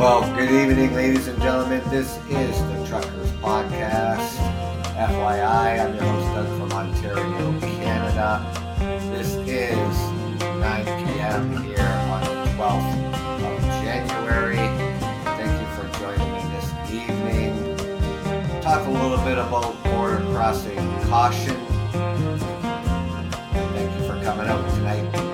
Well, good evening, ladies and gentlemen. This is the Truckers Podcast. FYI, I'm your host, Doug from Ontario, Canada. This is 9 p.m. here on the 12th of January. Thank you for joining me this evening. Talk a little bit about border crossing caution. Thank you for coming out tonight.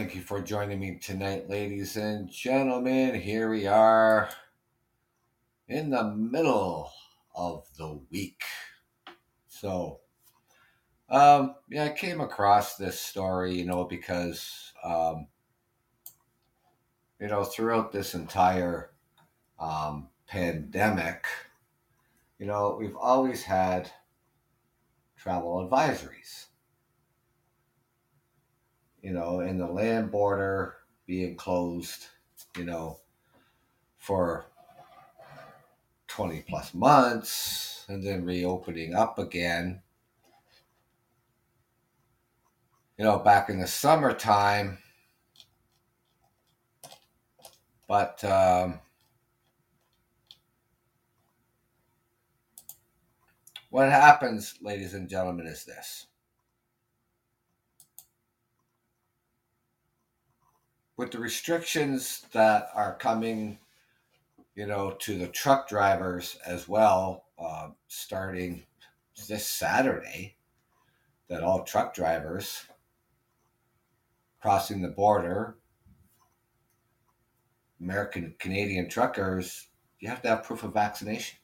Thank you for joining me tonight, ladies and gentlemen. Here we are in the middle of the week. So, um, yeah, I came across this story, you know, because, um, you know, throughout this entire um, pandemic, you know, we've always had travel advisories you know, and the land border being closed, you know, for 20 plus months and then reopening up again. You know, back in the summertime. But, um, what happens, ladies and gentlemen, is this. With the restrictions that are coming, you know, to the truck drivers as well, uh, starting this Saturday, that all truck drivers crossing the border, American Canadian truckers, you have to have proof of vaccination.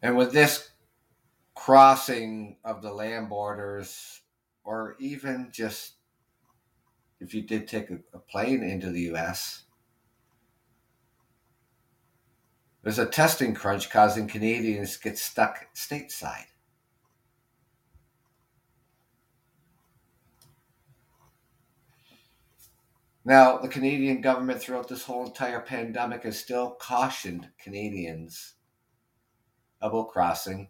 And with this crossing of the land borders, or even just if you did take a, a plane into the US, there's a testing crunch causing Canadians to get stuck stateside. Now, the Canadian government throughout this whole entire pandemic has still cautioned Canadians about crossing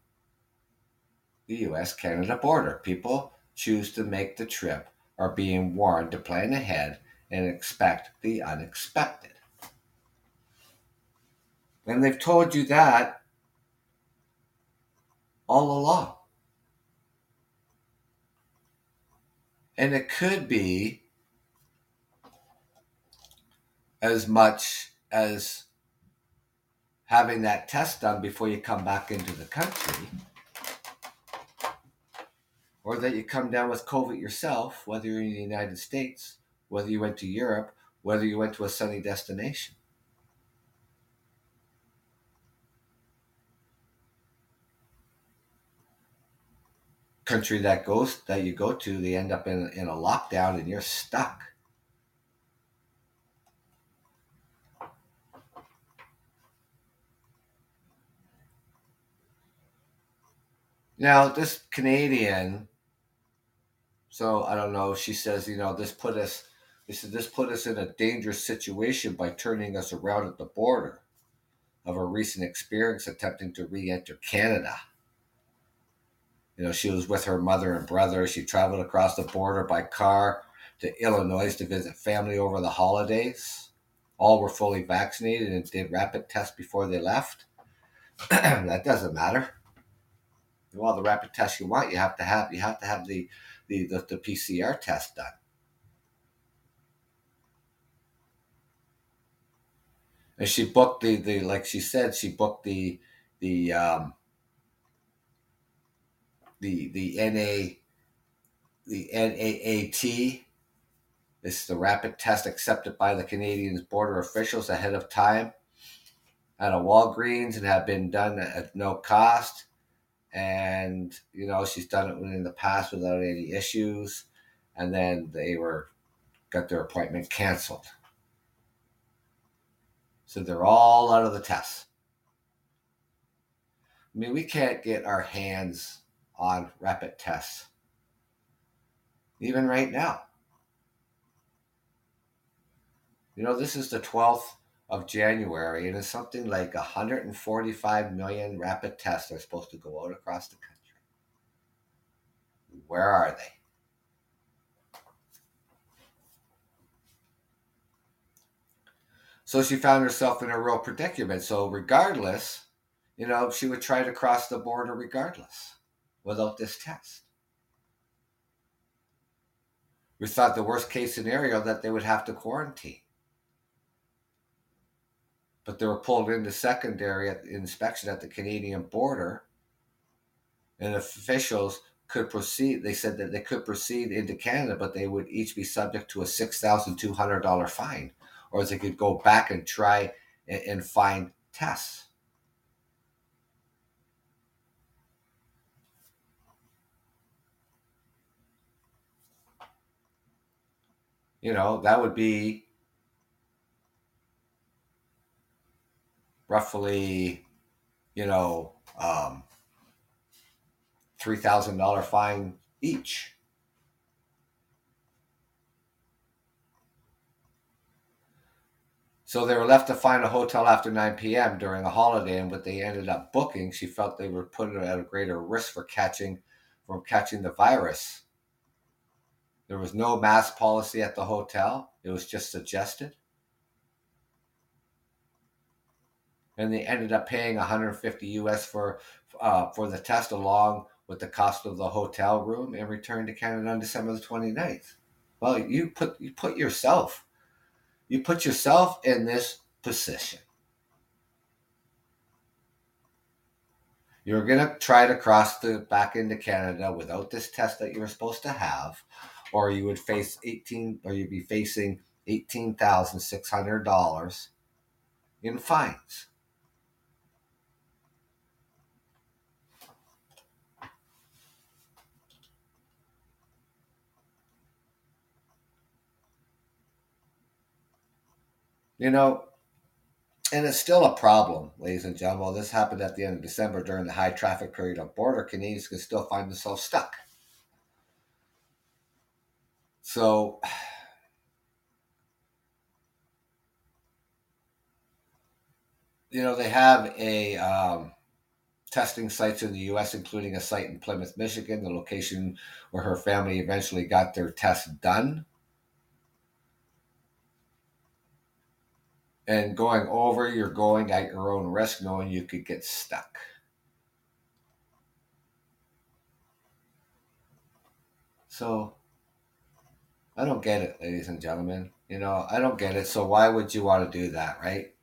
the US Canada border. People choose to make the trip are being warned to plan ahead and expect the unexpected. And they've told you that all along. And it could be as much as having that test done before you come back into the country or that you come down with COVID yourself, whether you're in the United States, whether you went to Europe, whether you went to a sunny destination. Country that goes that you go to, they end up in, in a lockdown and you're stuck. Now, this Canadian so I don't know. She says, you know, this put us. He said this put us in a dangerous situation by turning us around at the border of a recent experience attempting to re-enter Canada. You know, she was with her mother and brother. She traveled across the border by car to Illinois to visit family over the holidays. All were fully vaccinated and did rapid tests before they left. that doesn't matter. All the rapid tests you want, you have to have. You have to have the the, the, the PCR test done. And she booked the, the like she said, she booked the the um, the the NA the NAAT. This is the rapid test accepted by the Canadians border officials ahead of time. at a Walgreens and have been done at no cost. And, you know, she's done it in the past without any issues. And then they were, got their appointment canceled. So they're all out of the test. I mean, we can't get our hands on rapid tests, even right now. You know, this is the 12th of January, and it's something like 145 million rapid tests are supposed to go out across the country. Where are they? So she found herself in a real predicament. So, regardless, you know, she would try to cross the border regardless without this test. We thought the worst case scenario that they would have to quarantine but they were pulled into secondary at inspection at the Canadian border, and officials could proceed. They said that they could proceed into Canada, but they would each be subject to a six thousand two hundred dollar fine, or they could go back and try and, and find tests. You know, that would be roughly, you know, um, $3,000 fine each. So they were left to find a hotel after 9 p.m. during a holiday, and what they ended up booking, she felt they were put her at a greater risk for catching from catching the virus. There was no mask policy at the hotel. It was just suggested. And they ended up paying 150 US for uh, for the test along with the cost of the hotel room and returned to Canada on December the 29th. Well, you put you put yourself you put yourself in this position. You're going to try to cross the back into Canada without this test that you were supposed to have or you would face 18 or you'd be facing $18,600 in fines. You know, and it's still a problem, ladies and gentlemen. This happened at the end of December during the high traffic period on border, Canadians can still find themselves stuck. So, you know, they have a um, testing sites in the U.S., including a site in Plymouth, Michigan, the location where her family eventually got their test done. And going over, you're going at your own risk, knowing you could get stuck. So, I don't get it, ladies and gentlemen. You know, I don't get it. So, why would you want to do that, right?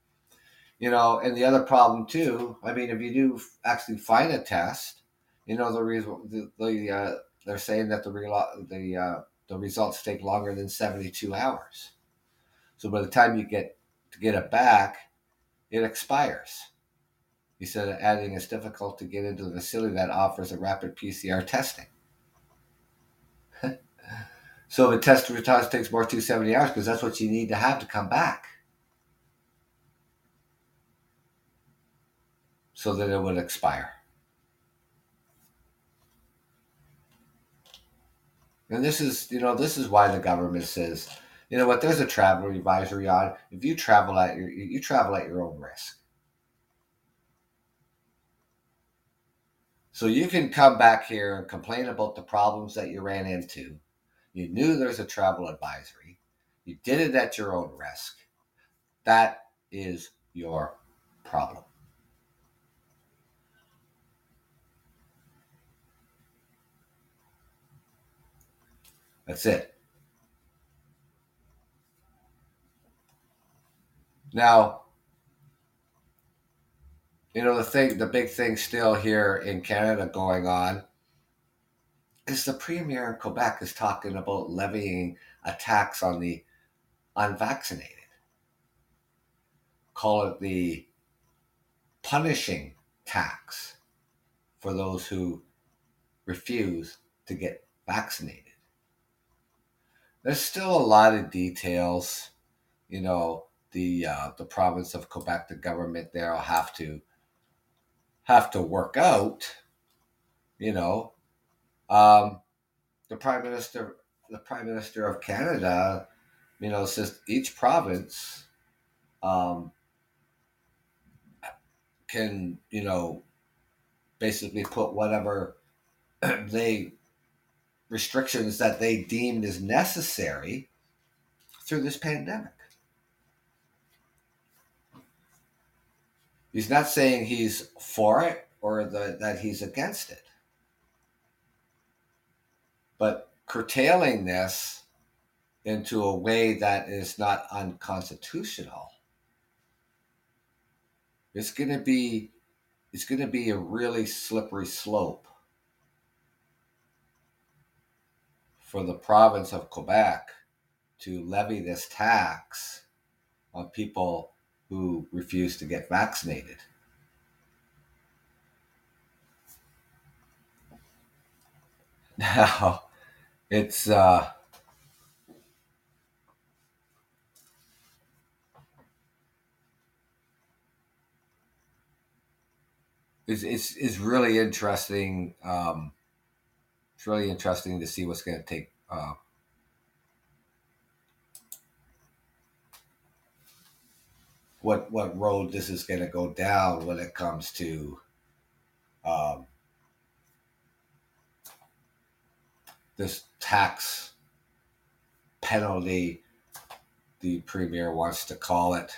You know, and the other problem too. I mean, if you do actually find a test, you know the reason the, the uh, they're saying that the the uh, the results take longer than seventy two hours. So by the time you get to get it back, it expires. He said adding it's difficult to get into the facility that offers a rapid PCR testing. so the test response takes more than 70 hours because that's what you need to have to come back. So that it would expire. And this is, you know, this is why the government says you know what? There's a travel advisory on. If you travel at your you travel at your own risk. So you can come back here and complain about the problems that you ran into. You knew there's a travel advisory. You did it at your own risk. That is your problem. That's it. Now, you know the thing, the big thing still here in Canada going on is the premier in Quebec is talking about levying a tax on the unvaccinated. Call it the punishing tax for those who refuse to get vaccinated. There's still a lot of details, you know. The uh, the province of Quebec, the government there will have to have to work out, you know. Um, the prime minister, the prime minister of Canada, you know, says each province um, can, you know, basically put whatever they restrictions that they deemed is necessary through this pandemic. He's not saying he's for it or the, that he's against it. But curtailing this into a way that is not unconstitutional it's going to be it's going to be a really slippery slope for the province of Quebec to levy this tax on people who refuse to get vaccinated. Now, it's uh, it's, it's, it's really interesting. Um, it's really interesting to see what's going to take uh, what what road this is going to go down when it comes to um, this tax penalty the premier wants to call it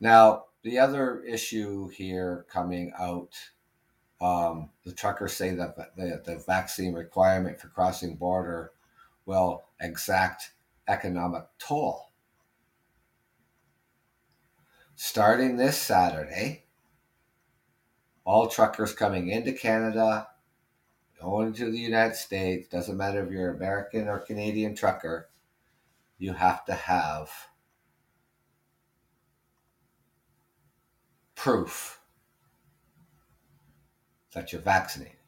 now the other issue here coming out, um, the truckers say that the, the vaccine requirement for crossing border will exact economic toll. Starting this Saturday, all truckers coming into Canada, going to the United States, doesn't matter if you're American or Canadian trucker, you have to have proof that you're vaccinated.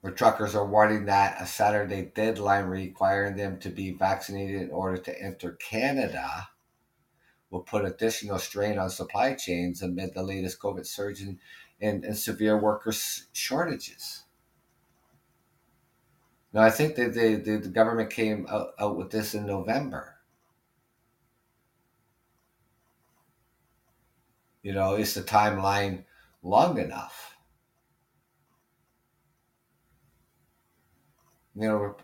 Where truckers are warning that a Saturday deadline requiring them to be vaccinated in order to enter Canada will put additional strain on supply chains amid the latest COVID surge and, and, and severe worker shortages. Now, I think that the, the, the government came out, out with this in November. You know, is the timeline long enough? You know,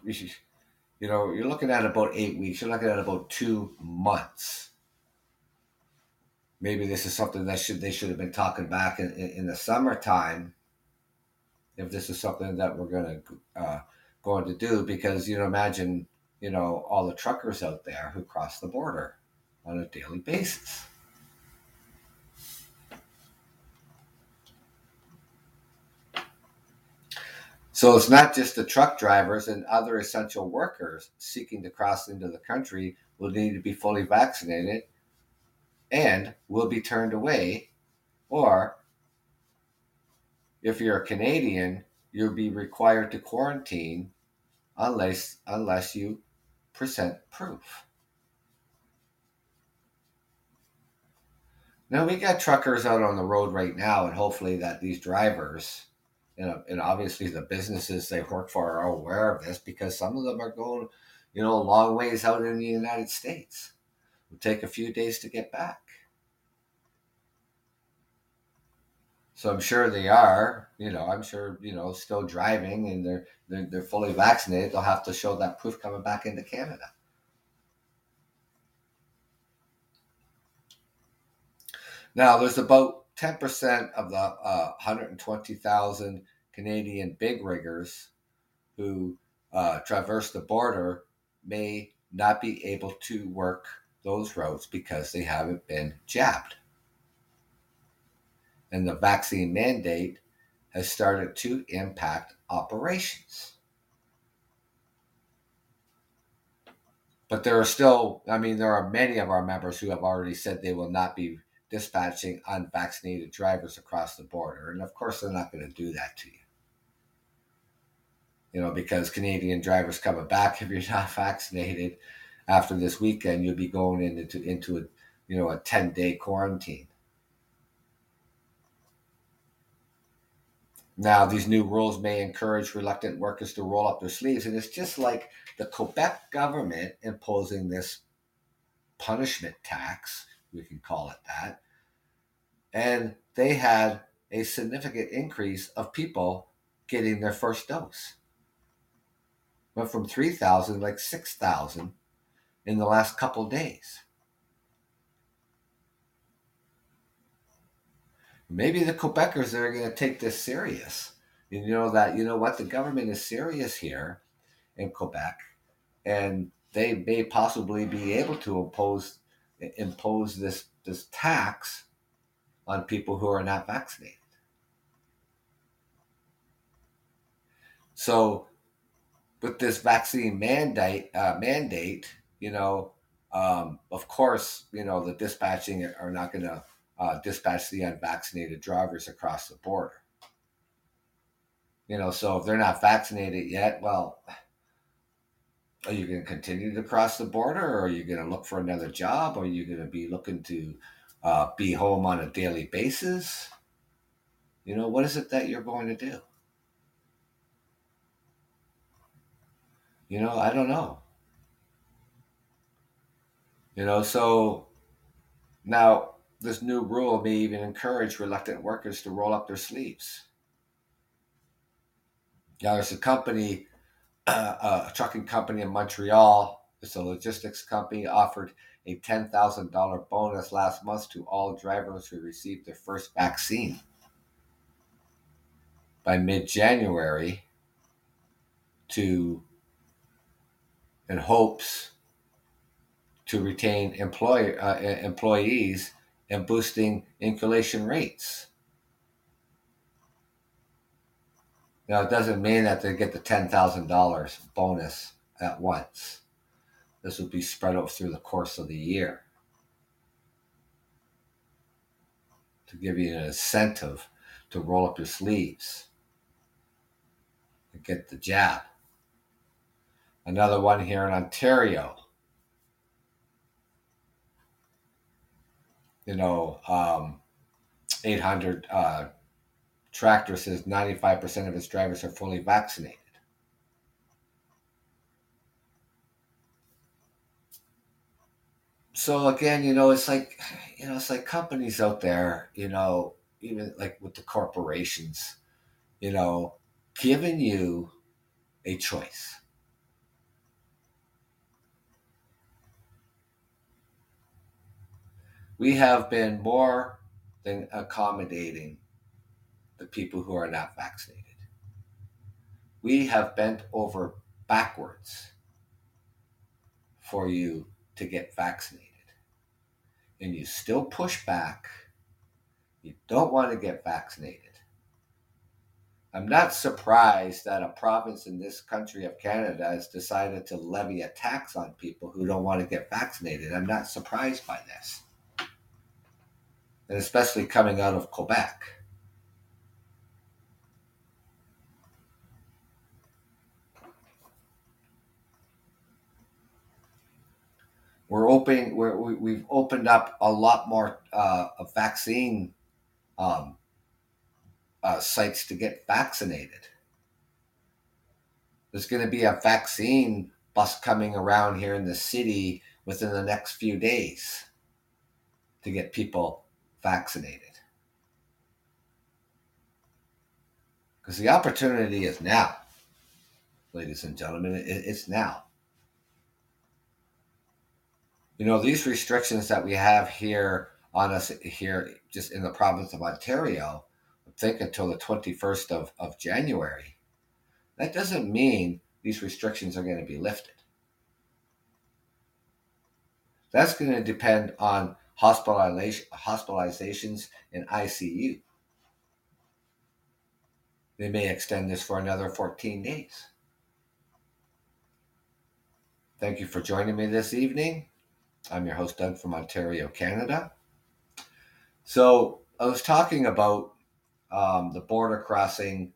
you know, you're looking at about eight weeks. You're looking at about two months. Maybe this is something that should they should have been talking back in, in, in the summertime. If this is something that we're gonna uh, going to do, because you know, imagine you know all the truckers out there who cross the border on a daily basis. So it's not just the truck drivers and other essential workers seeking to cross into the country will need to be fully vaccinated and will be turned away. Or if you're a Canadian, you'll be required to quarantine unless unless you present proof. Now we got truckers out on the road right now, and hopefully that these drivers know, and obviously the businesses they work for are aware of this because some of them are going, you know, a long ways out in the United States. It'll take a few days to get back. So I'm sure they are, you know, I'm sure, you know, still driving and they're, they're, they're fully vaccinated. They'll have to show that proof coming back into Canada. Now, there's about 10% of the uh, 120,000 Canadian big riggers who uh, traverse the border may not be able to work those roads because they haven't been jabbed. And the vaccine mandate has started to impact operations. but there are still, I mean, there are many of our members who have already said they will not be dispatching unvaccinated drivers across the border. And of course, they're not going to do that to you. You know, because Canadian drivers coming back, if you're not vaccinated after this weekend, you'll be going into, into a, you know, a 10 day quarantine. Now, these new rules may encourage reluctant workers to roll up their sleeves. And it's just like the Quebec government imposing this punishment tax, we can call it that. And they had a significant increase of people getting their first dose. Went from 3,000 like 6,000 in the last couple days. maybe the Quebecers are going to take this serious. And you know that you know what the government is serious here in Quebec, and they may possibly be able to impose impose this this tax on people who are not vaccinated. So, with this vaccine mandate, uh, mandate, you know, um, of course, you know the dispatching are not going to uh, dispatch the unvaccinated drivers across the border. You know, so if they're not vaccinated yet, well, are you going to continue to cross the border or are you going to look for another job? Or are you going to be looking to uh, be home on a daily basis? You know, what is it that you're going to do? You know, I don't know. You know, so now this new rule may even encourage reluctant workers to roll up their sleeves. Now, there's a company, a trucking company in Montreal. It's a logistics company offered a $10,000 bonus last month to all drivers who received their first vaccine. By mid January, to in hopes to retain employer, uh, employees and boosting inoculation rates. Now, it doesn't mean that they get the $10,000 bonus at once. This will be spread out through the course of the year to give you an incentive to roll up your sleeves and get the jab. Another one here in Ontario you know, um, 800 uh, tractor says 95% of its drivers are fully vaccinated. So again, you know, it's like, you know, it's like companies out there, you know, even like with the corporations, you know, giving you a choice. we have been more than accommodating the people who are not vaccinated. We have bent over backwards for you to get vaccinated. And you still push back. You don't want to get vaccinated. I'm not surprised that a province in this country of Canada has decided to levy a tax on people who don't want to get vaccinated. I'm not surprised by this and especially coming out of Quebec. We're opening. We're, we, have opened up a lot more uh, vaccine um, uh, sites to get vaccinated. There's going to be a vaccine bus coming around here in the city within the next few days to get people vaccinated. Because the opportunity is now, ladies and gentlemen, it's now. You know, these restrictions that we have here on us here just in the province of Ontario, I think until the 21st of, of January, that doesn't mean these restrictions are going to be lifted. That's going to depend on hospitalizations in ICU. They may extend this for another 14 days. Thank you for joining me this evening. I'm your host, Doug from Ontario, Canada. So, I was talking about um, the border crossing,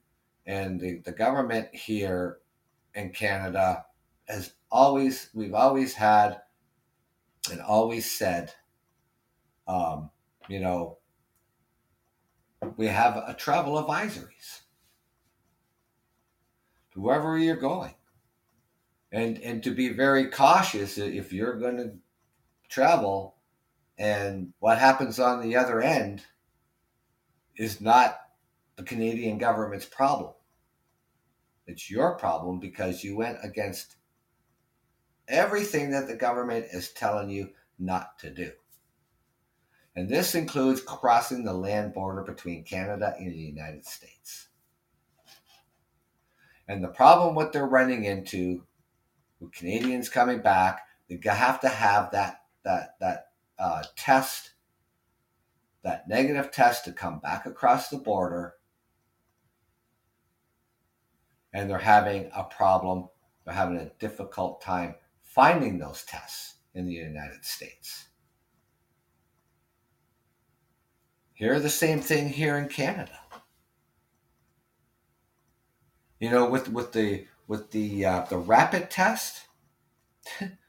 and the, the government here in Canada has always, we've always had and always said, um, you know, we have a travel advisories. to wherever you're going. And and to be very cautious if you're going to travel and what happens on the other end is not the Canadian government's problem. It's your problem because you went against everything that the government is telling you not to do. And this includes crossing the land border between Canada and the United States. And the problem what they're running into with Canadians coming back, they have to have that that that uh, test, that negative test to come back across the border, and they're having a problem. They're having a difficult time finding those tests in the United States. Here, the same thing here in Canada. You know, with with the with the uh, the rapid test,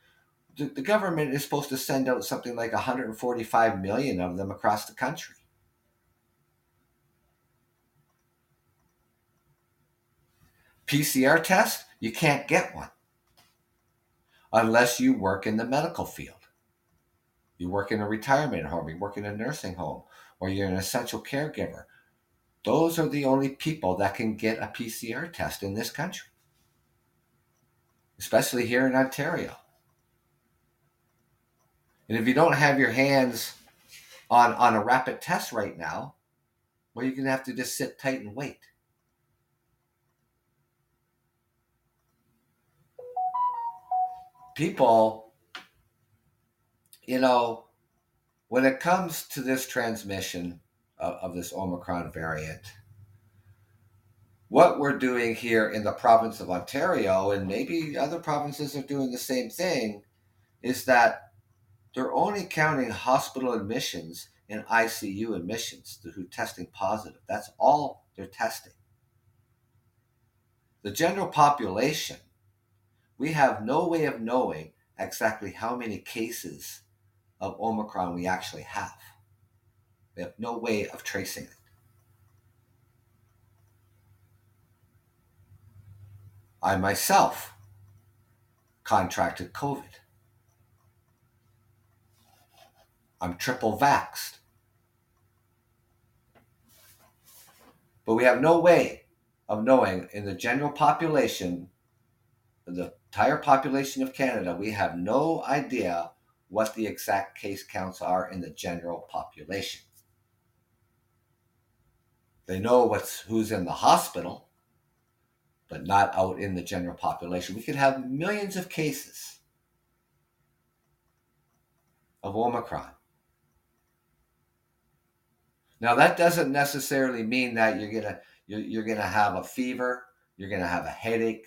the, the government is supposed to send out something like 145 million of them across the country. PCR test, you can't get one unless you work in the medical field. You work in a retirement home, you work in a nursing home, or you're an essential caregiver. Those are the only people that can get a PCR test in this country, especially here in Ontario. And if you don't have your hands on, on a rapid test right now, well, you're going to have to just sit tight and wait. People, you know, when it comes to this transmission of, of this Omicron variant, what we're doing here in the province of Ontario, and maybe other provinces are doing the same thing, is that they're only counting hospital admissions and ICU admissions who testing positive. That's all they're testing. The general population, we have no way of knowing exactly how many cases of Omicron we actually have. We have no way of tracing it. I myself contracted COVID. I'm triple vaxxed. But we have no way of knowing in the general population, the entire population of Canada, we have no idea what the exact case counts are in the general population. They know what's who's in the hospital, but not out in the general population. We could have millions of cases of Omicron. Now that doesn't necessarily mean that you're gonna you're, you're gonna have a fever, you're gonna have a headache,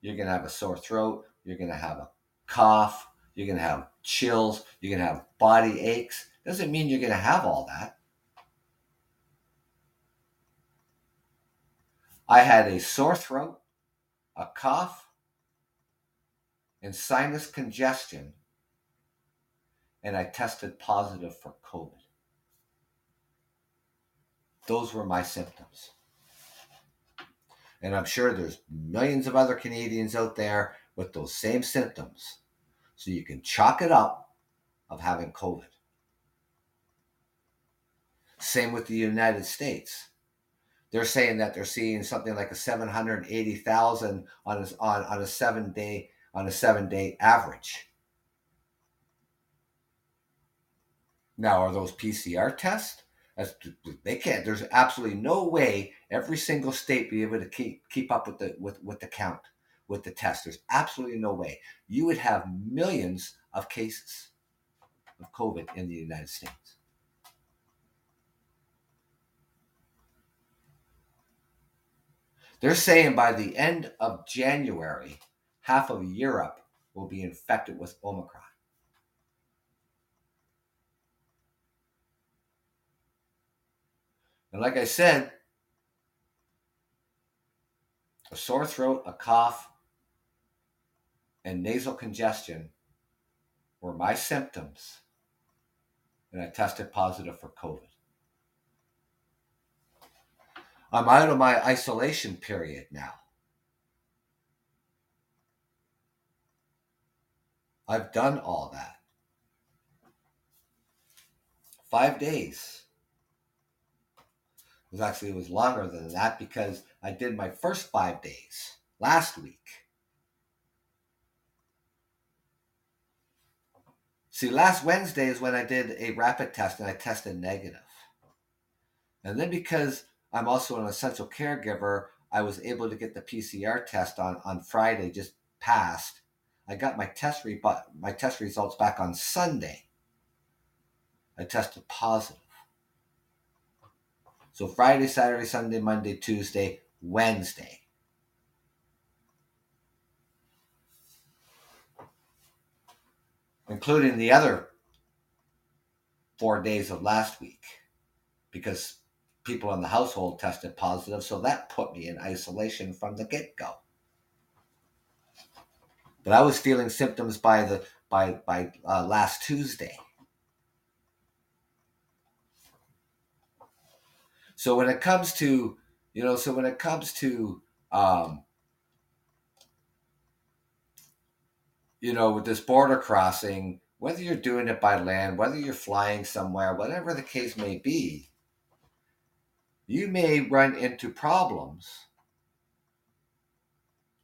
you're gonna have a sore throat, you're gonna have a cough, you're to have chills. You're to have body aches. Doesn't mean you're to have all that. I had a sore throat, a cough, and sinus congestion, and I tested positive for COVID. Those were my symptoms. And I'm sure there's millions of other Canadians out there with those same symptoms. So you can chalk it up of having COVID. Same with the United States. They're saying that they're seeing something like a 780,000 on a, on, on a seven day on a seven day average. Now, are those PCR tests? As they can't. There's absolutely no way every single state be able to keep keep up with the with, with the count with the test. There's absolutely no way. You would have millions of cases of COVID in the United States. They're saying by the end of January, half of Europe will be infected with Omicron. And like I said, a sore throat, a cough, and nasal congestion were my symptoms, and I tested positive for COVID. I'm out of my isolation period now. I've done all that. Five days. Was actually it was longer than that because I did my first five days last week. See, last Wednesday is when I did a rapid test and I tested negative. And then because I'm also an essential caregiver, I was able to get the PCR test on, on Friday, just passed. I got my test re- my test results back on Sunday. I tested positive. So Friday, Saturday, Sunday, Monday, Tuesday, Wednesday. Including the other four days of last week because people in the household tested positive. So that put me in isolation from the get go. But I was feeling symptoms by the by by uh, last Tuesday. So when it comes to, you know, so when it comes to, um, you know, with this border crossing, whether you're doing it by land, whether you're flying somewhere, whatever the case may be, you may run into problems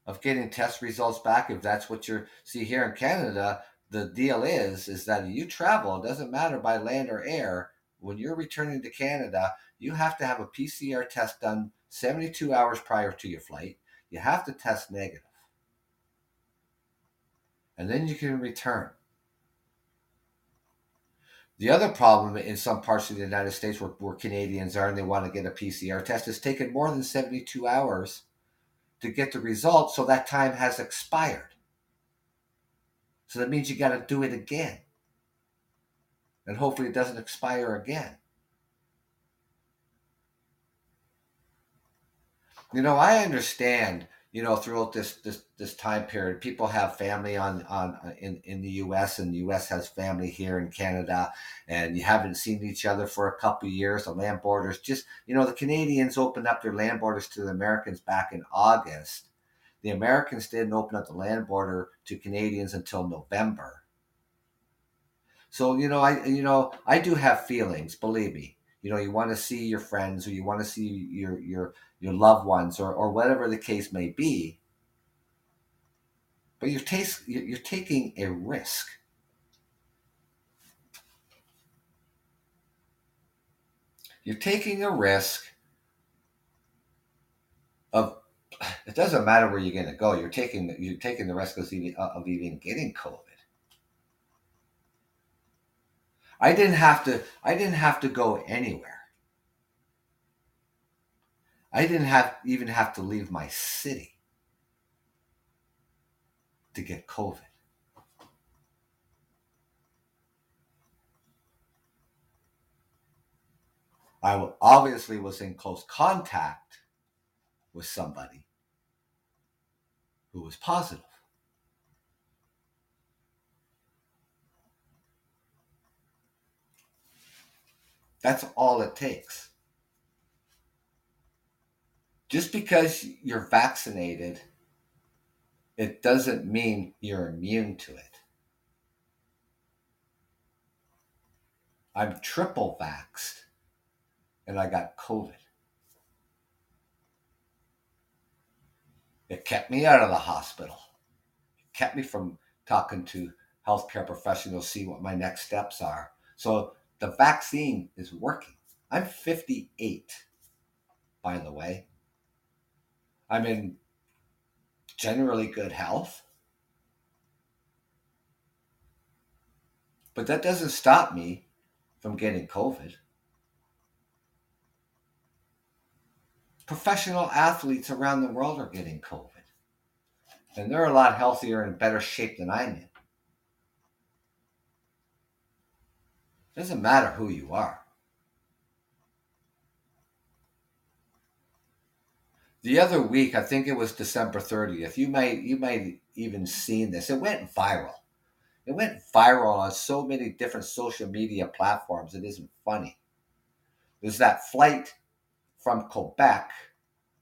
of getting test results back if that's what you're see here in Canada the deal is is that you travel it doesn't matter by land or air when you're returning to Canada you have to have a PCR test done 72 hours prior to your flight. You have to test negative. And then you can return. The other problem in some parts of the United States where, where Canadians are and they want to get a PCR test is taken more than 72 hours to get the result, so that time has expired. So that means you got to do it again. And hopefully it doesn't expire again. You know, I understand. You know, throughout this this this time period, people have family on on uh, in in the U.S. and the U.S. has family here in Canada, and you haven't seen each other for a couple years. The land borders just you know the Canadians opened up their land borders to the Americans back in August. The Americans didn't open up the land border to Canadians until November. So you know, I you know I do have feelings. Believe me, you know you want to see your friends or you want to see your your your loved ones or, or whatever the case may be but you're, taste, you're taking a risk. You're taking a risk of it doesn't matter where you're going to go you're taking you're taking the risk of even, of even getting covid. I didn't have to i didn't have to go anywhere I didn't have even have to leave my city to get COVID. I obviously was in close contact with somebody who was positive. That's all it takes just because you're vaccinated, it doesn't mean you're immune to it. I'm triple vaxxed and I got COVID. It kept me out of the hospital. It kept me from talking to healthcare professionals, see what my next steps are. So the vaccine is working. I'm 58, by the way. I'm in generally good health. But that doesn't stop me from getting COVID. Professional athletes around the world are getting COVID. And they're a lot healthier and better shape than I'm in. It Doesn't matter who you are. The other week, I think it was December 30th. You might you might even seen this. It went viral. It went viral on so many different social media platforms. It isn't funny. There's that flight from Quebec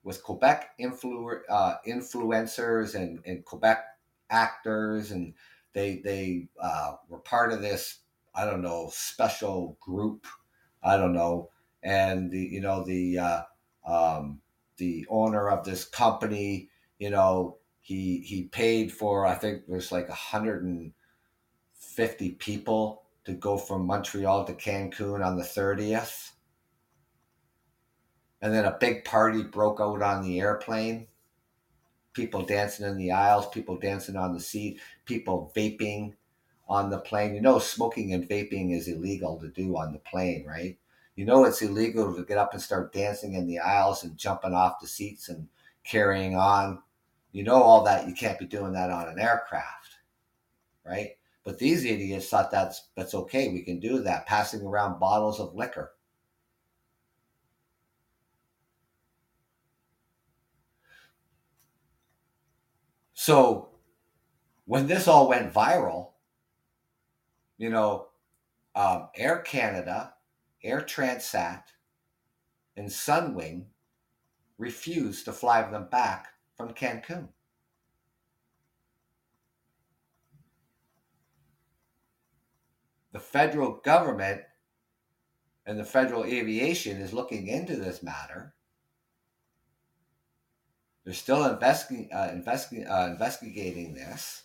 with Quebec influ- uh, influencers and, and Quebec actors, and they they uh, were part of this I don't know special group. I don't know, and the you know the uh, um, the owner of this company, you know, he he paid for I think there's like a hundred and fifty people to go from Montreal to Cancun on the thirtieth. And then a big party broke out on the airplane. People dancing in the aisles, people dancing on the seat, people vaping on the plane. You know, smoking and vaping is illegal to do on the plane, right? You know, it's illegal to get up and start dancing in the aisles and jumping off the seats and carrying on. You know, all that. You can't be doing that on an aircraft, right? But these idiots thought that's that's okay. We can do that, passing around bottles of liquor. So when this all went viral, you know, um, Air Canada, Air Transat, and Sunwing refused to fly them back from Cancun. The federal government and the federal aviation is looking into this matter. They're still uh, uh, investigating this.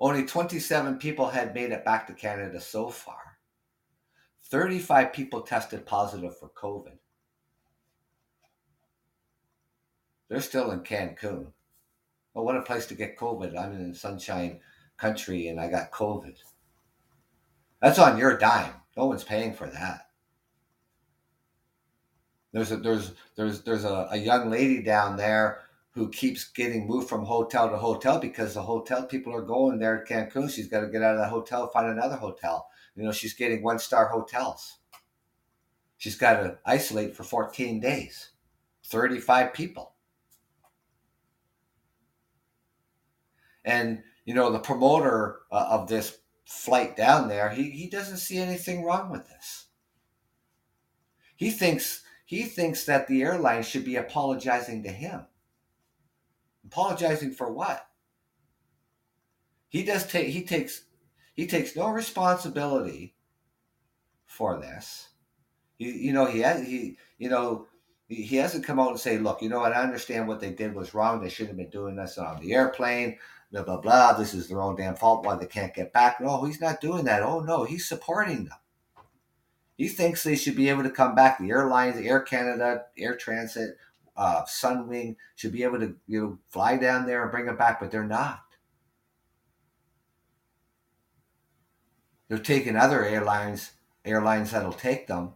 Only 27 people had made it back to Canada so far. 35 people tested positive for COVID. They're still in Cancun. Well, what a place to get COVID. I'm in sunshine country and I got COVID. That's on your dime. No one's paying for that. There's a there's there's there's a, a young lady down there who keeps getting moved from hotel to hotel because the hotel people are going there to Cancun. She's got to get out of that hotel, find another hotel. You know, she's getting one star hotels. She's got to isolate for 14 days, 35 people. And, you know, the promoter uh, of this flight down there, he, he doesn't see anything wrong with this. He thinks he thinks that the airline should be apologizing to him Apologizing for what? He does take he takes he takes no responsibility for this. He, you know, he has he you know he hasn't come out and say, look, you know what, I understand what they did was wrong. They shouldn't have been doing this on the airplane, blah, blah, blah. This is their own damn fault why they can't get back. No, he's not doing that. Oh, no, he's supporting them. He thinks they should be able to come back. The airlines, Air Canada, Air Transat, uh, Sunwing should be able to you know fly down there and bring them back, but they're not. They're taking other airlines airlines that'll take them,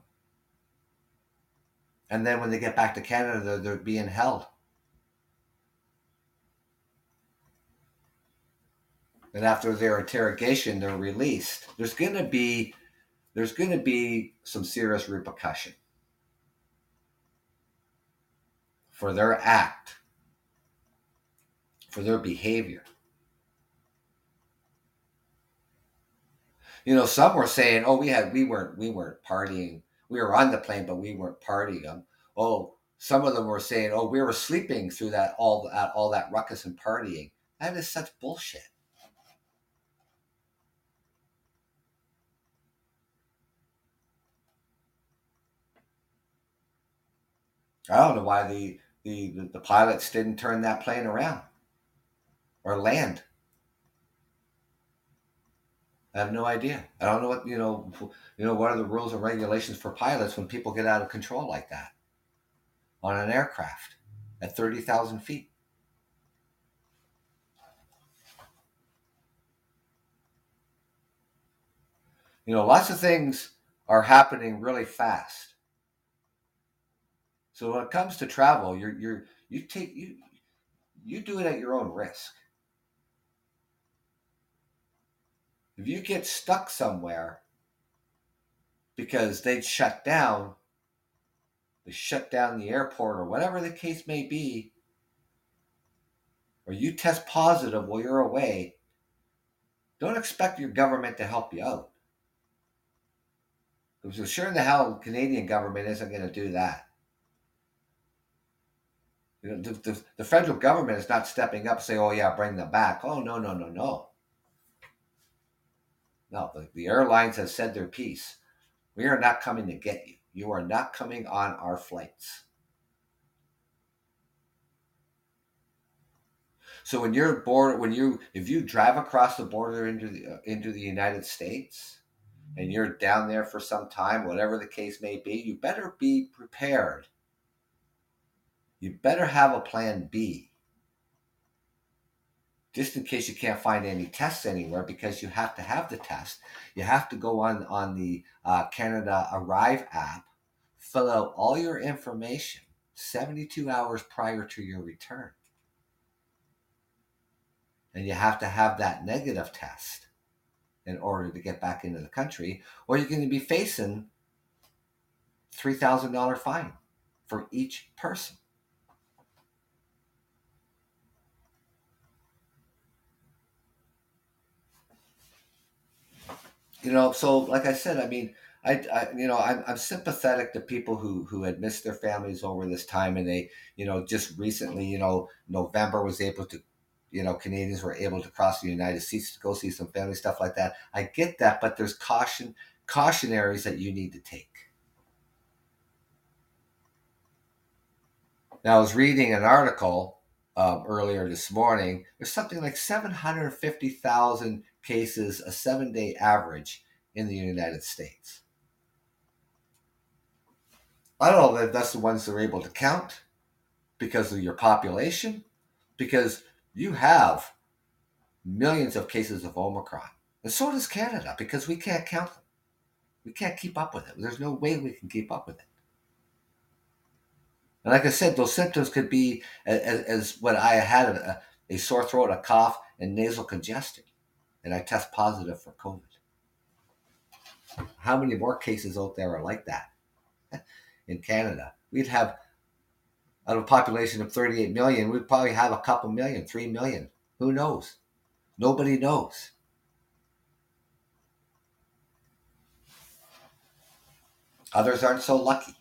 and then when they get back to Canada, they're, they're being held. And after their interrogation, they're released. There's going to be there's going to be some serious repercussion. for their act, for their behavior. You know, some were saying, "Oh, we had we weren't we weren't partying. We were on the plane, but we weren't partying." Oh, some of them were saying, "Oh, we were sleeping through that all that all that ruckus and partying." That is such bullshit. I don't know why the the, the, the pilots didn't turn that plane around or land. I have no idea. I don't know what you know. You know what are the rules and regulations for pilots when people get out of control like that on an aircraft at thirty thousand feet? You know, lots of things are happening really fast. So when it comes to travel, you're you're you take you you do it at your own risk. If you get stuck somewhere because they'd shut down, they shut down the airport or whatever the case may be, or you test positive while you're away, don't expect your government to help you out. Because sure in the hell, the Canadian government isn't going to do that. You know, the, the, the federal government is not stepping up, and say, "Oh yeah, bring them back." Oh no, no, no, no. No, the, the airlines have said their piece. We are not coming to get you. You are not coming on our flights. So when you're board, when you if you drive across the border into the uh, into the United States, and you're down there for some time, whatever the case may be, you better be prepared. You better have a plan B just in case you can't find any tests anywhere because you have to have the test. You have to go on on the uh, canada arrive app fill out all your information 72 hours prior to your return. And you have to have that negative test in order to get back into the country or you're going to be facing $3000 fine for each person you know, so like I said, I mean, I, I you know, I'm, I'm sympathetic to people who who had missed their families over this time, and they, you know, just recently, you know, November was able to, you know, Canadians were able to cross the United States to go see some family stuff like that. I get that, but there's caution cautionaries that you need to take. Now, I was reading an article um, earlier this morning. There's something like 750,000 cases, a seven day average in the United States. I don't know if that's the ones they're able to count because of your population, because you have millions of cases of Omicron. And so does Canada because we can't count them. We can't keep up with it. There's no way we can keep up with it. And like I said, those symptoms could be as, as what I had a, a sore throat, a cough, and nasal congestion and I test positive for COVID. How many more cases out there are like that in Canada? We'd have, out of a population of 38 million, we'd probably have a couple million, three million. Who knows? Nobody knows. Others aren't so lucky.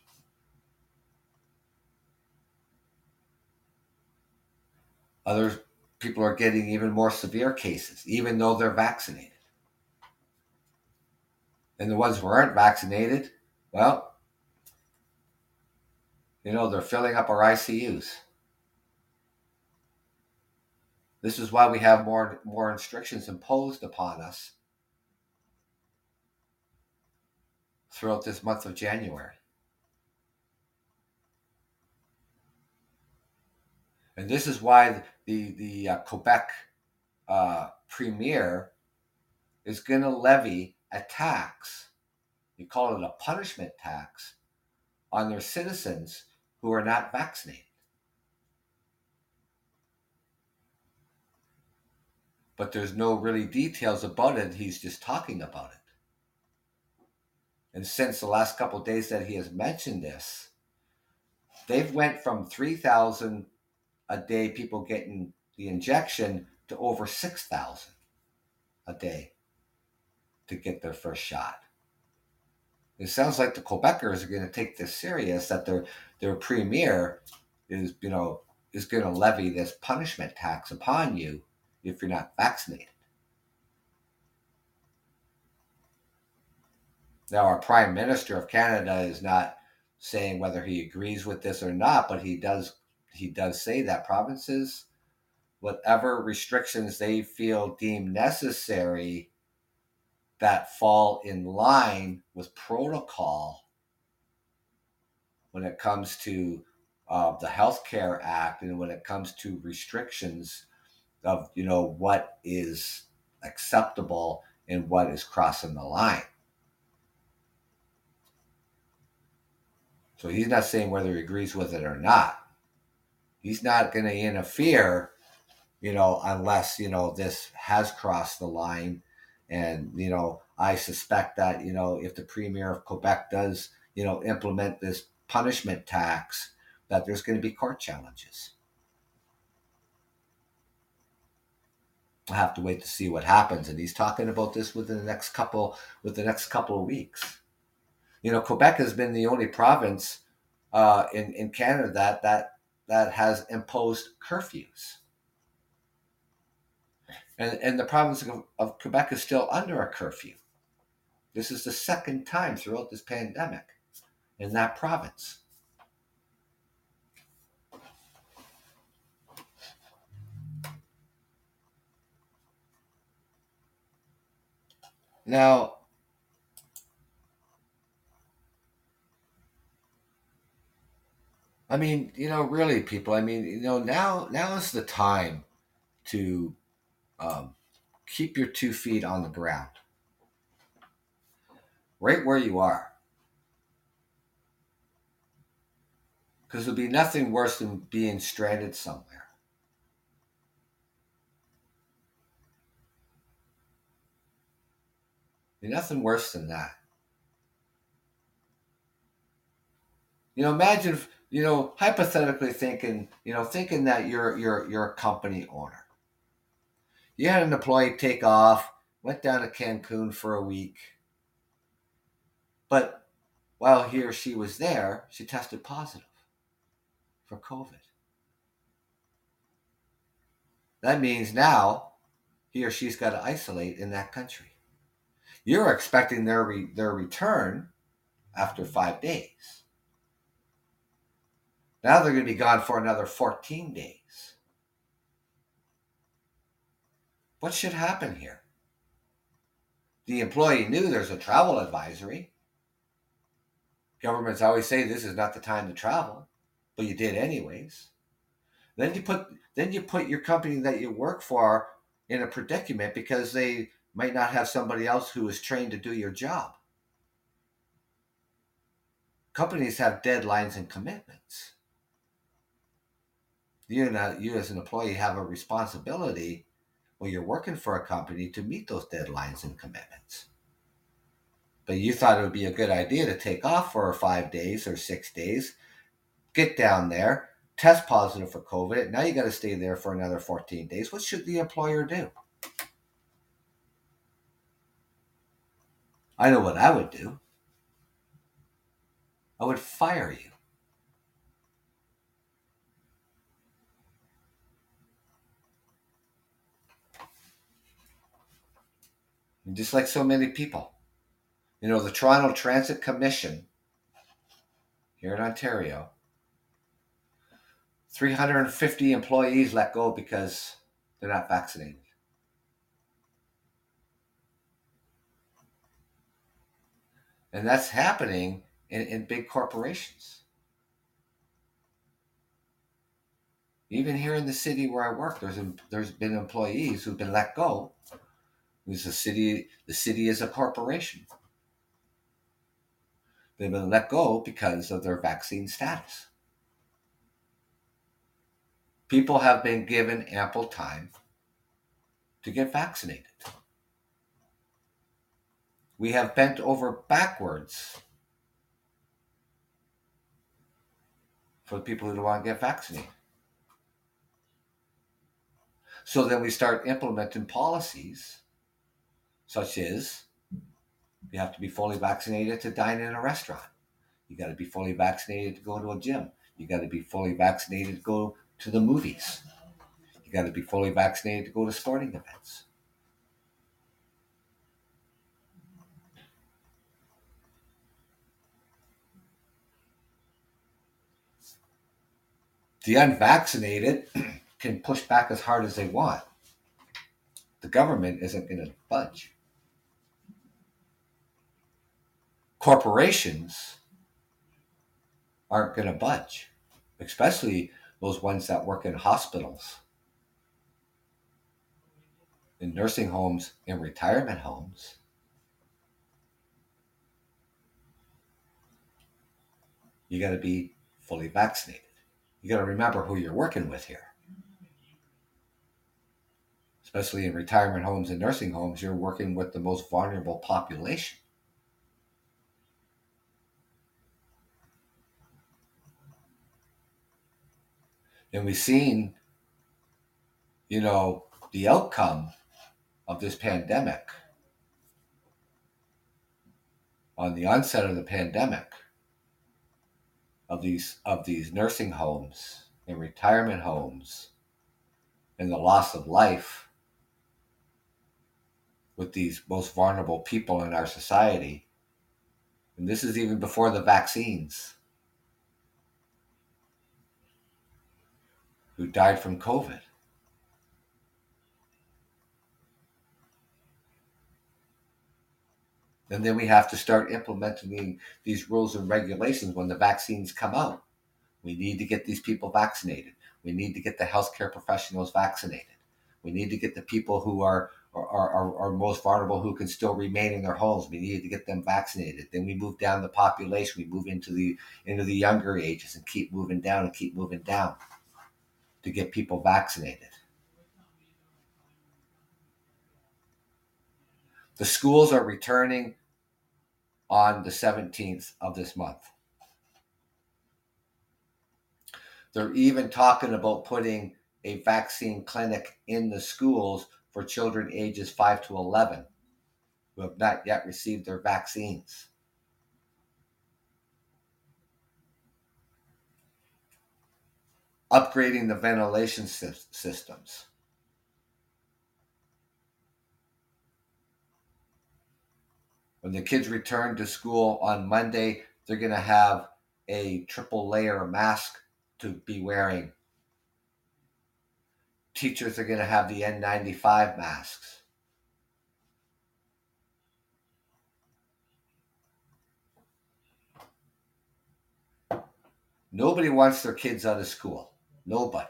Others people are getting even more severe cases, even though they're vaccinated. And the ones who aren't vaccinated, well, you know, they're filling up our ICUs. This is why we have more more restrictions imposed upon us throughout this month of January. And this is why the the uh, Quebec uh, premier is going to levy a tax. You call it a punishment tax on their citizens who are not vaccinated. But there's no really details about it. He's just talking about it. And since the last couple days that he has mentioned this, they've went from 3,000 a day people getting the injection to over 6,000 a day to get their first shot. It sounds like the Quebecers are going to take this serious that their their premier is you know is going to levy this punishment tax upon you if you're not vaccinated. Now, our Prime Minister of Canada is not saying whether he agrees with this or not, but he does he does say that provinces, whatever restrictions they feel deemed necessary that fall in line with protocol when it comes to uh, the Healthcare Act and when it comes to restrictions of you know what is acceptable and what is crossing the line. So he's not saying whether he agrees with it or not. He's not going to interfere you know, unless, you know, this has crossed the line. And, you know, I suspect that, you know, if the premier of Quebec does, you know, implement this punishment tax, that there's going to be court challenges. I have to wait to see what happens. And he's talking about this within the next couple with the next couple of weeks. You know, Quebec has been the only province uh, in in Canada that that that has imposed curfews. And, and the province of, of Quebec is still under a curfew. This is the second time throughout this pandemic in that province. Now, I mean, you know, really, people. I mean, you know, now now is the time to um, keep your two feet on the ground, right where you are, because there'll be nothing worse than being stranded somewhere. Nothing worse than that. You know, imagine, if, you know, hypothetically thinking, you know, thinking that you're you're you're a company owner. You had an employee take off, went down to Cancun for a week, but while he or she was there, she tested positive for COVID. That means now he or she's got to isolate in that country. You're expecting their re- their return after five days. Now they're going to be gone for another 14 days. What should happen here? The employee knew there's a travel advisory. Governments always say this is not the time to travel, but you did anyways. Then you put then you put your company that you work for in a predicament because they might not have somebody else who is trained to do your job. Companies have deadlines and commitments. You, not, you as an employee have a responsibility when you're working for a company to meet those deadlines and commitments. But you thought it would be a good idea to take off for five days or six days, get down there, test positive for COVID. Now you got to stay there for another 14 days. What should the employer do? I know what I would do. I would fire you. Just like so many people. You know, the Toronto Transit Commission here in Ontario, 350 employees let go because they're not vaccinated. And that's happening in, in big corporations. Even here in the city where I work, there's there's been employees who've been let go. Because the city the city is a corporation. They've been let go because of their vaccine status. People have been given ample time to get vaccinated. We have bent over backwards for the people who don't want to get vaccinated. So then we start implementing policies such as you have to be fully vaccinated to dine in a restaurant. You got to be fully vaccinated to go to a gym. You got to be fully vaccinated to go to the movies. You got to be fully vaccinated to go to sporting events. The unvaccinated can push back as hard as they want. The government isn't going to budge. Corporations aren't going to budge, especially those ones that work in hospitals, in nursing homes, in retirement homes. You got to be fully vaccinated. You got to remember who you're working with here. especially in retirement homes and nursing homes, you're working with the most vulnerable population. And we've seen, you know, the outcome of this pandemic on the onset of the pandemic of these of these nursing homes and retirement homes and the loss of life with these most vulnerable people in our society. And this is even before the vaccines who died from COVID. And then we have to start implementing these rules and regulations when the vaccines come out. We need to get these people vaccinated. We need to get the healthcare professionals vaccinated. We need to get the people who are are, are, are most vulnerable who can still remain in their homes. We need to get them vaccinated. Then we move down the population. We move into the into the younger ages and keep moving down and keep moving down to get people vaccinated. The schools are returning on the 17th of this month. They're even talking about putting a vaccine clinic in the schools for children ages 5 to 11 who have not yet received their vaccines. Upgrading the ventilation systems. When the kids return to school on Monday, they're going to have a triple layer mask to be wearing. Teachers are going to have the N95 masks. Nobody wants their kids out of school. Nobody.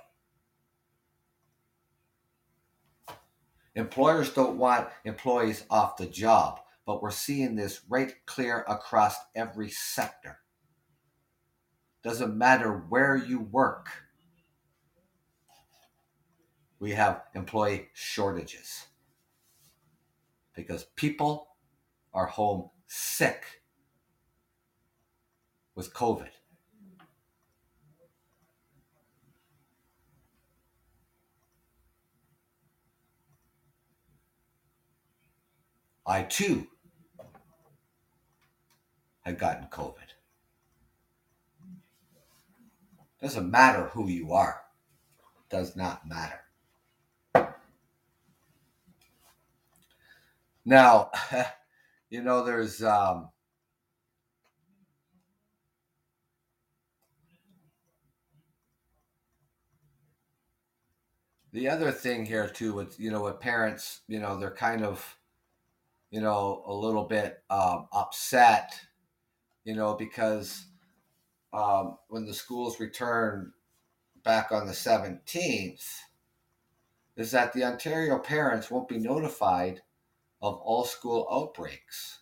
Employers don't want employees off the job but we're seeing this right clear across every sector. Doesn't matter where you work, we have employee shortages because people are home sick with COVID. I too had gotten COVID. Doesn't matter who you are. Does not matter. Now, you know, there's um, the other thing here too. With you know, with parents, you know, they're kind of, you know, a little bit um, upset you know, because um, when the schools return back on the 17th, is that the Ontario parents won't be notified of all school outbreaks,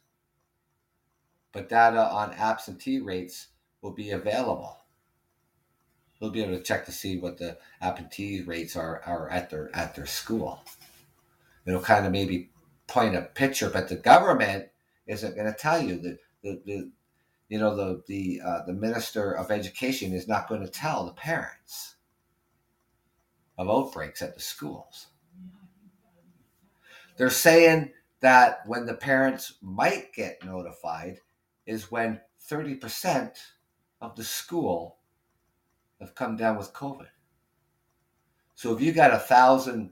but data on absentee rates will be available. They'll be able to check to see what the absentee rates are, are at their at their school. It'll kind of maybe point a picture, but the government isn't going to tell you. That the, the, you know the the uh, the minister of education is not going to tell the parents of outbreaks at the schools. They're saying that when the parents might get notified is when 30% of the school have come down with covid. So if you got a thousand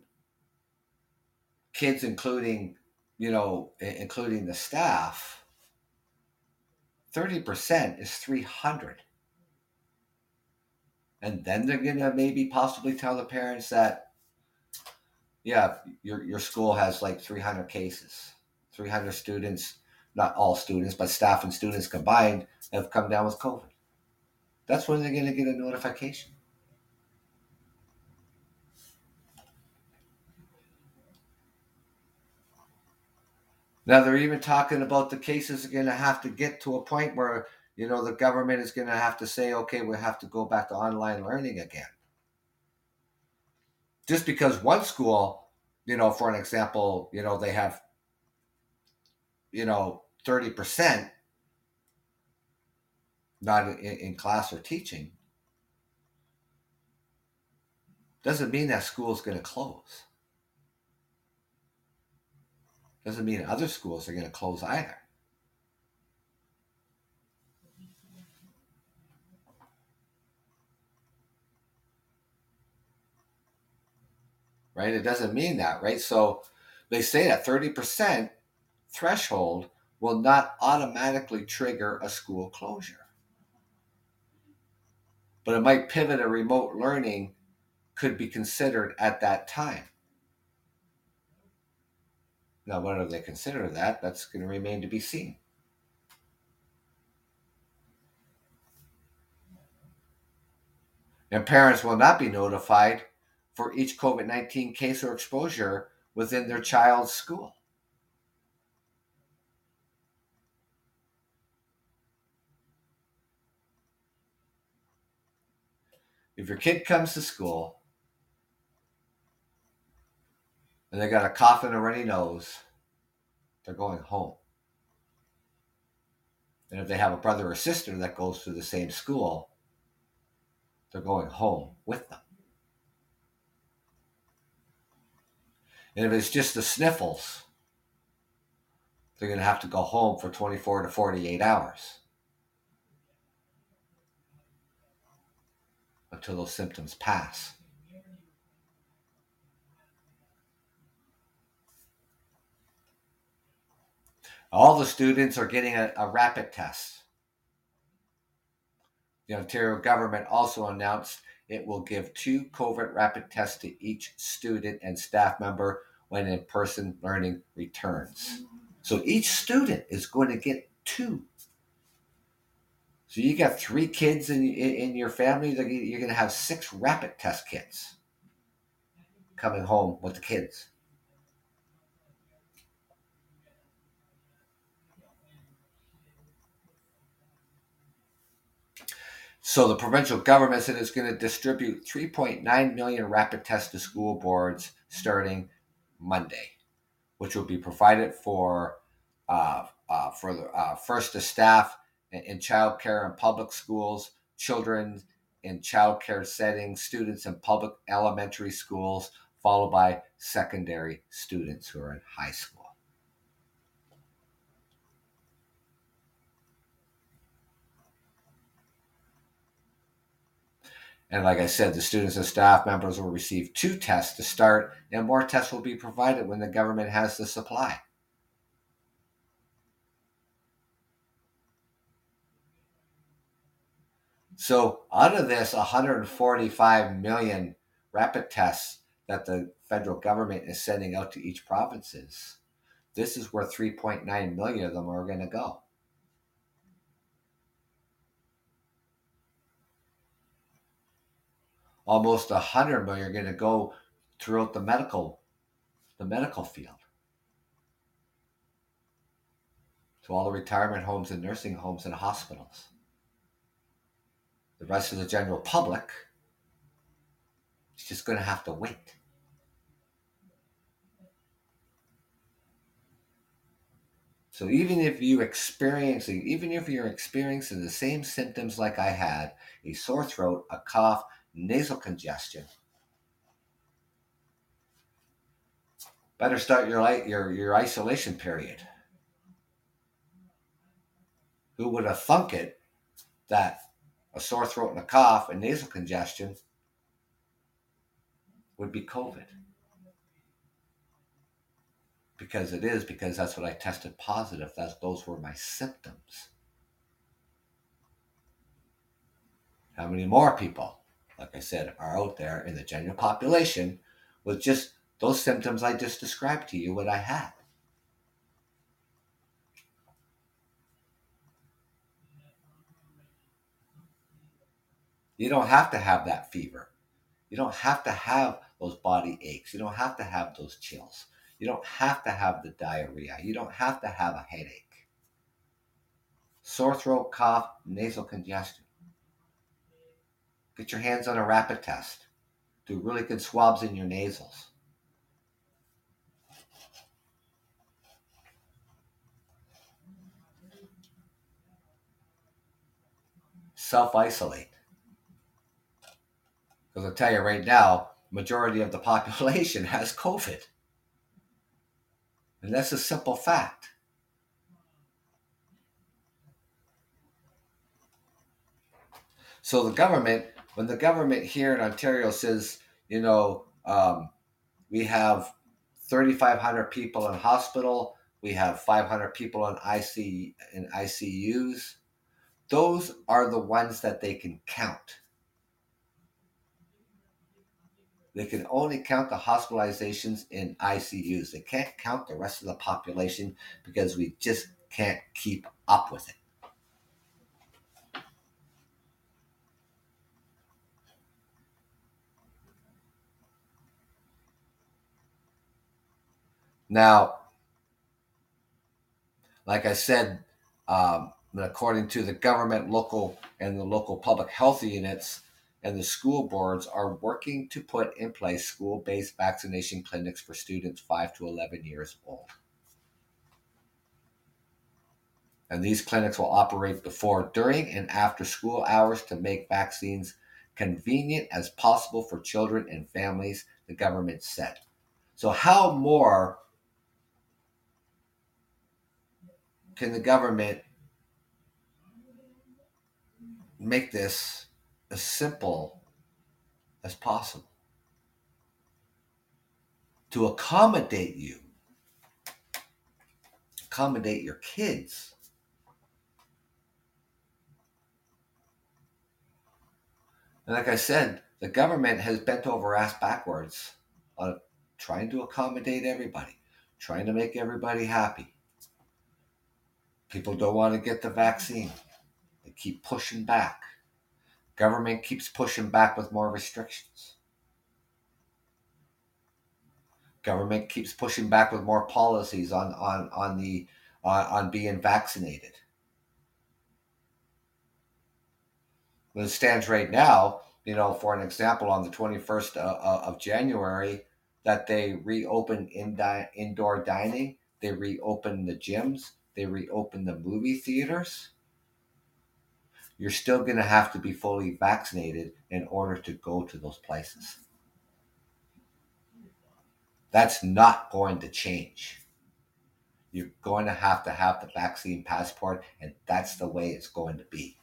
kids including you know including the staff 30% is 300. And then they're going to maybe possibly tell the parents that, yeah, your, your school has like 300 cases, 300 students, not all students, but staff and students combined have come down with COVID. That's when they're going to get a notification. Now they're even talking about the cases are going to have to get to a point where you know the government is going to have to say, okay, we have to go back to online learning again. Just because one school you know, for an example, you know, they have, you know, 30% not in, in class or teaching, doesn't mean that school is going to close. Doesn't mean other schools are going to close either. Right? It doesn't mean that, right? So they say that 30% threshold will not automatically trigger a school closure. But it might pivot a remote learning could be considered at that time. Now, whether they consider that, that's going to remain to be seen. And parents will not be notified for each COVID 19 case or exposure within their child's school. If your kid comes to school and they got a cough and a runny nose, they're going home. And if they have a brother or sister that goes to the same school, they're going home with them. And if it's just the sniffles, they're going to have to go home for 24 to 48 hours until those symptoms pass. All the students are getting a, a rapid test. The Ontario government also announced it will give two COVID rapid tests to each student and staff member when in person learning returns. So each student is going to get two. So you got three kids in, in, in your family, you're going to have six rapid test kits coming home with the kids. So the provincial government said it's going to distribute 3.9 million rapid tests to school boards starting Monday, which will be provided for uh, uh, for the uh, first to staff in, in childcare and public schools, children in childcare settings, students in public elementary schools, followed by secondary students who are in high school. And like I said, the students and staff members will receive two tests to start, and more tests will be provided when the government has the supply. So, out of this 145 million rapid tests that the federal government is sending out to each provinces, this is where 3.9 million of them are going to go. Almost a hundred million are going to go throughout the medical the medical field. To all the retirement homes and nursing homes and hospitals. The rest of the general public is just going to have to wait. So even if you experiencing, even if you're experiencing the same symptoms like I had, a sore throat, a cough, nasal congestion. Better start your, your, your isolation period. Who would have thunk it that a sore throat and a cough and nasal congestion would be COVID? Because it is, because that's what I tested positive. That's, those were my symptoms. How many more people like I said, are out there in the general population with just those symptoms I just described to you what I had. You don't have to have that fever. You don't have to have those body aches. You don't have to have those chills. You don't have to have the diarrhea. You don't have to have a headache. Sore throat, cough, nasal congestion. Get your hands on a rapid test. Do really good swabs in your nasals. Self isolate. Because I'll tell you right now, majority of the population has COVID. And that's a simple fact. So the government when the government here in Ontario says, you know, um, we have 3,500 people in hospital, we have 500 people in IC in ICUs. Those are the ones that they can count. They can only count the hospitalizations in ICUs. They can't count the rest of the population because we just can't keep up with it. Now, like I said, um, according to the government, local, and the local public health units and the school boards are working to put in place school based vaccination clinics for students 5 to 11 years old. And these clinics will operate before, during, and after school hours to make vaccines convenient as possible for children and families, the government said. So, how more can the government make this as simple as possible to accommodate you, accommodate your kids? And like I said, the government has bent over ass backwards on trying to accommodate everybody, trying to make everybody happy. People don't want to get the vaccine. They keep pushing back. Government keeps pushing back with more restrictions. Government keeps pushing back with more policies on on on the uh, on being vaccinated. It stands right now, you know, for an example, on the 21st uh, uh, of January, that they reopened in indoor dining, they reopened the gyms, they reopen the movie theaters, you're still going to have to be fully vaccinated in order to go to those places. That's not going to change. You're going to have to have the vaccine passport, and that's the way it's going to be.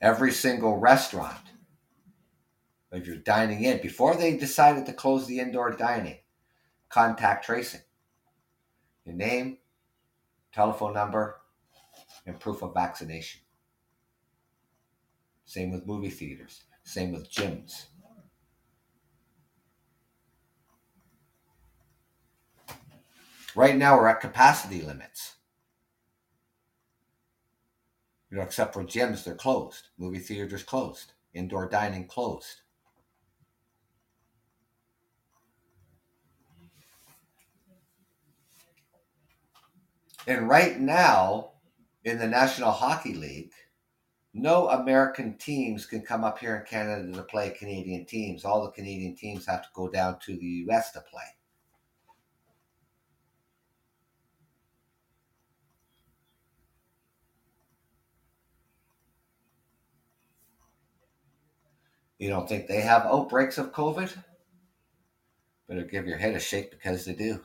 Every single restaurant if you're dining in, before they decided to close the indoor dining, contact tracing. Your name, telephone number, and proof of vaccination. Same with movie theaters, same with gyms. Right now, we're at capacity limits. You know, except for gyms, they're closed. Movie theaters closed. Indoor dining closed. And right now, in the National Hockey League, no American teams can come up here in Canada to play Canadian teams. All the Canadian teams have to go down to the US to play. You don't think they have outbreaks of COVID? Better give your head a shake because they do.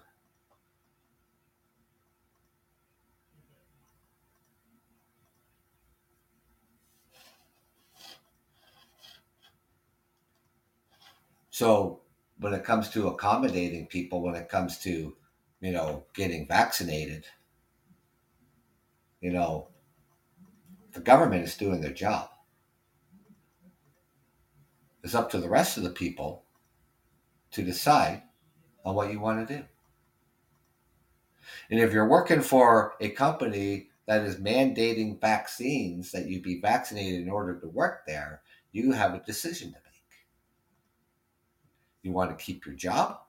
So when it comes to accommodating people, when it comes to, you know, getting vaccinated, you know, the government is doing their job. It's up to the rest of the people to decide on what you want to do. And if you're working for a company that is mandating vaccines that you be vaccinated in order to work there, you have a decision to make. You want to keep your job?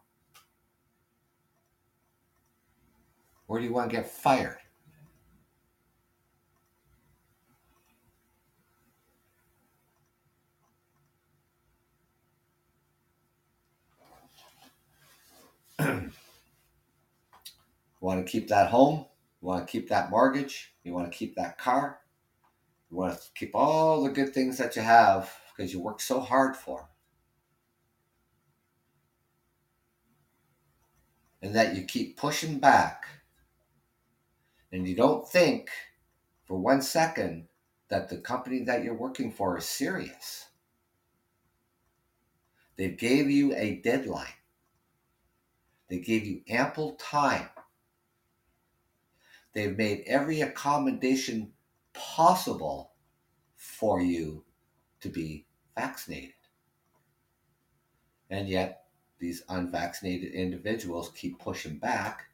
Or do you want to get fired? You want to keep that home? You want to keep that mortgage. You want to keep that car. You want to keep all the good things that you have because you work so hard for. And that you keep pushing back. And you don't think for one second that the company that you're working for is serious. They gave you a deadline. They gave you ample time. They've made every accommodation possible for you to be vaccinated. And yet, these unvaccinated individuals keep pushing back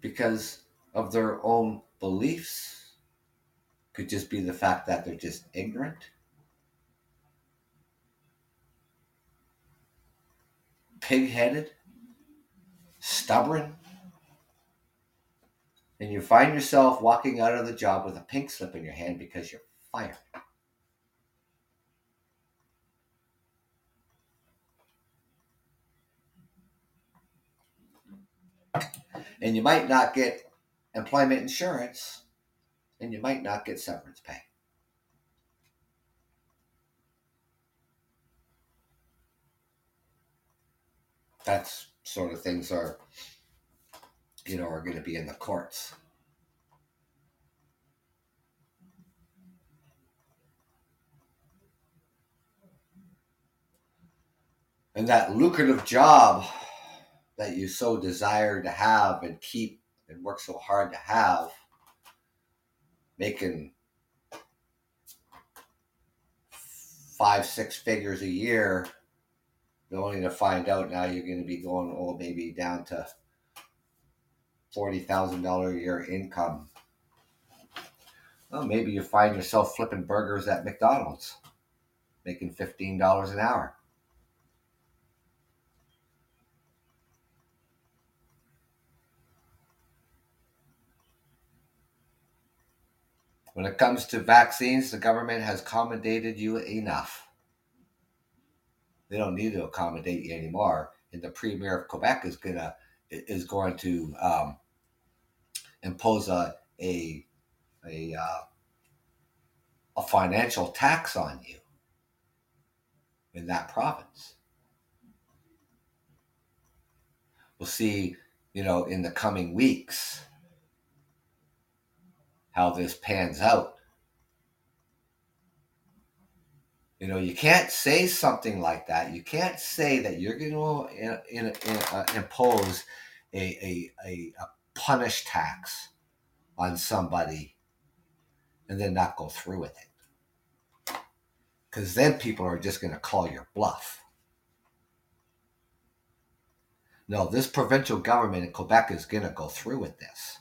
because of their own beliefs. Could just be the fact that they're just ignorant. Pig headed, stubborn, and you find yourself walking out of the job with a pink slip in your hand because you're fired. And you might not get employment insurance, and you might not get severance pay. That's sort of things are, you know, are going to be in the courts. And that lucrative job that you so desire to have and keep and work so hard to have, making five, six figures a year, only to find out now you're going to be going, oh, maybe down to $40,000 a year income. Well, maybe you find yourself flipping burgers at McDonald's, making $15 an hour. When it comes to vaccines, the government has accommodated you enough. They don't need to accommodate you anymore. And the premier of Quebec is gonna is going to um, impose a a a, uh, a financial tax on you in that province. We'll see, you know, in the coming weeks how this pans out. You know, you can't say something like that. You can't say that you're going to in, in, in, uh, impose a, a, a, a punish tax on somebody and then not go through with it. Because then people are just going to call your bluff. No, this provincial government in Quebec is going to go through with this.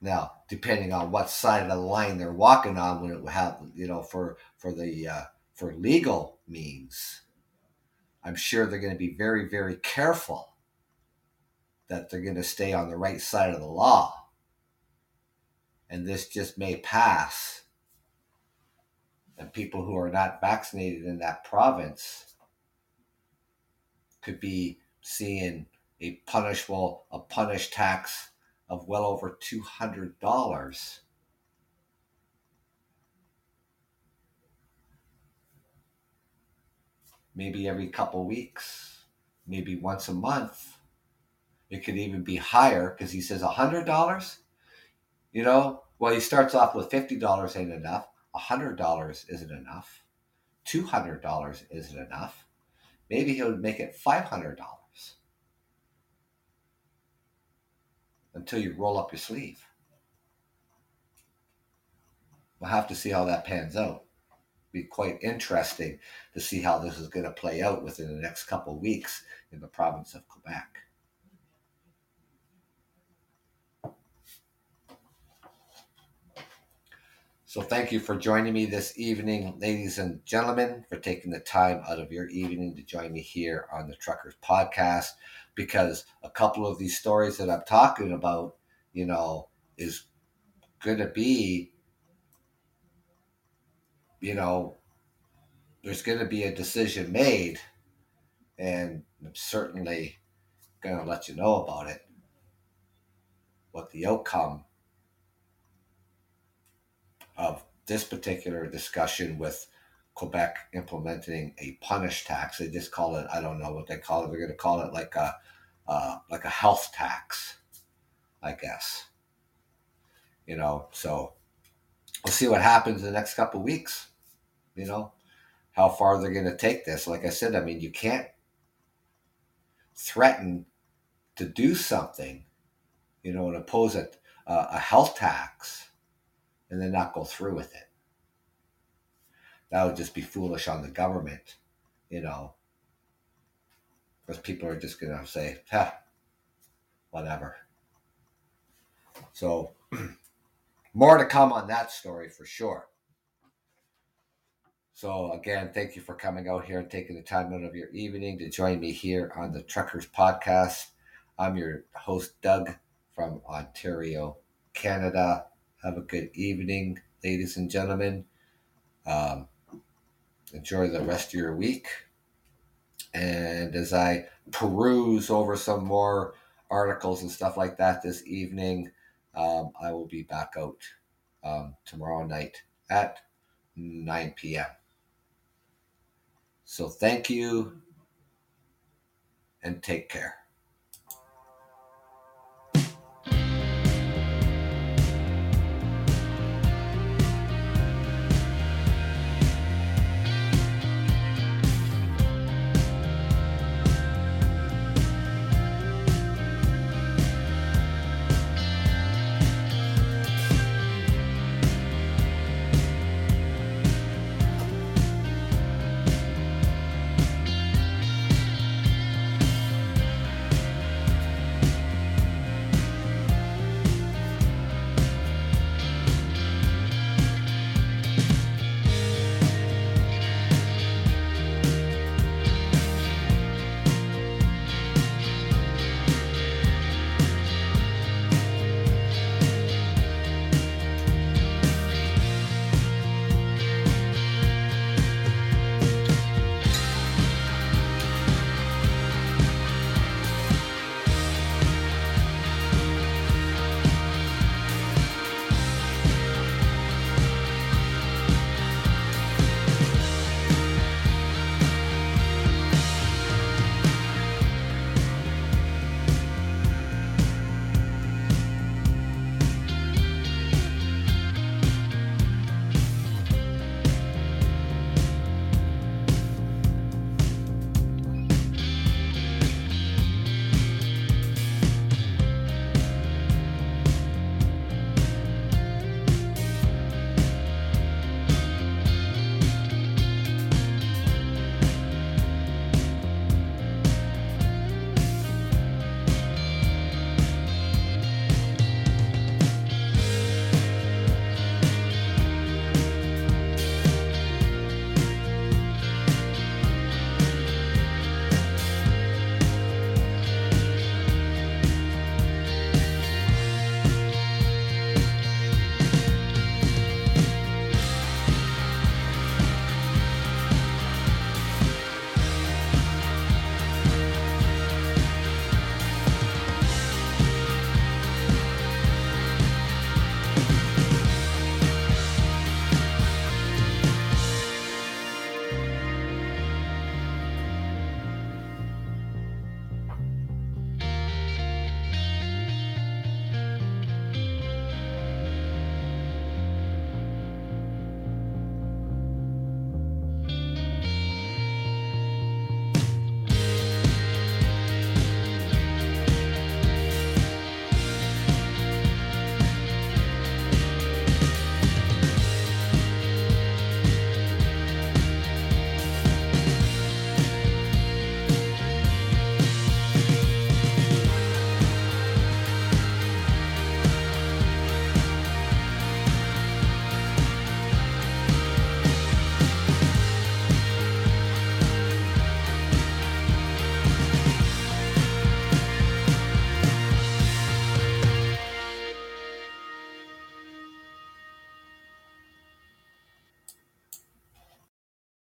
Now, depending on what side of the line they're walking on, when it have you know for for the uh, for legal means, I'm sure they're going to be very very careful that they're going to stay on the right side of the law, and this just may pass. And people who are not vaccinated in that province could be seeing a punishable a punish tax of well over $200. Maybe every couple weeks, maybe once a month. It could even be higher because he says $100. You know, well, he starts off with $50 ain't enough, $100 isn't enough, $200 isn't enough. Maybe he would make it $500. Until you roll up your sleeve. We'll have to see how that pans out. Be quite interesting to see how this is going to play out within the next couple of weeks in the province of Quebec. So, thank you for joining me this evening, ladies and gentlemen, for taking the time out of your evening to join me here on the Truckers Podcast because a couple of these stories that I'm talking about, you know, is going to be, you know, there's going to be a decision made and I'm certainly going to let you know about it. What the outcome of this particular discussion with Quebec implementing a punish tax. They just call it, I don't know what they call it. They're going to call it like a, uh, like a health tax, I guess. You know, so we'll see what happens in the next couple weeks. You know, how far they're going to take this. Like I said, I mean, you can't threaten to do something, you know, and oppose a, a health tax and then not go through with it. That would just be foolish on the government, you know, because people are just going to say, huh, whatever. So, more to come on that story for sure. So, again, thank you for coming out here and taking the time out of your evening to join me here on the Truckers Podcast. I'm your host, Doug from Ontario, Canada. Have a good evening, ladies and gentlemen. Um, enjoy the rest of your week. And as I peruse over some more articles and stuff like that this evening, um, I will be back out um, tomorrow night at 9 p.m. So thank you and take care.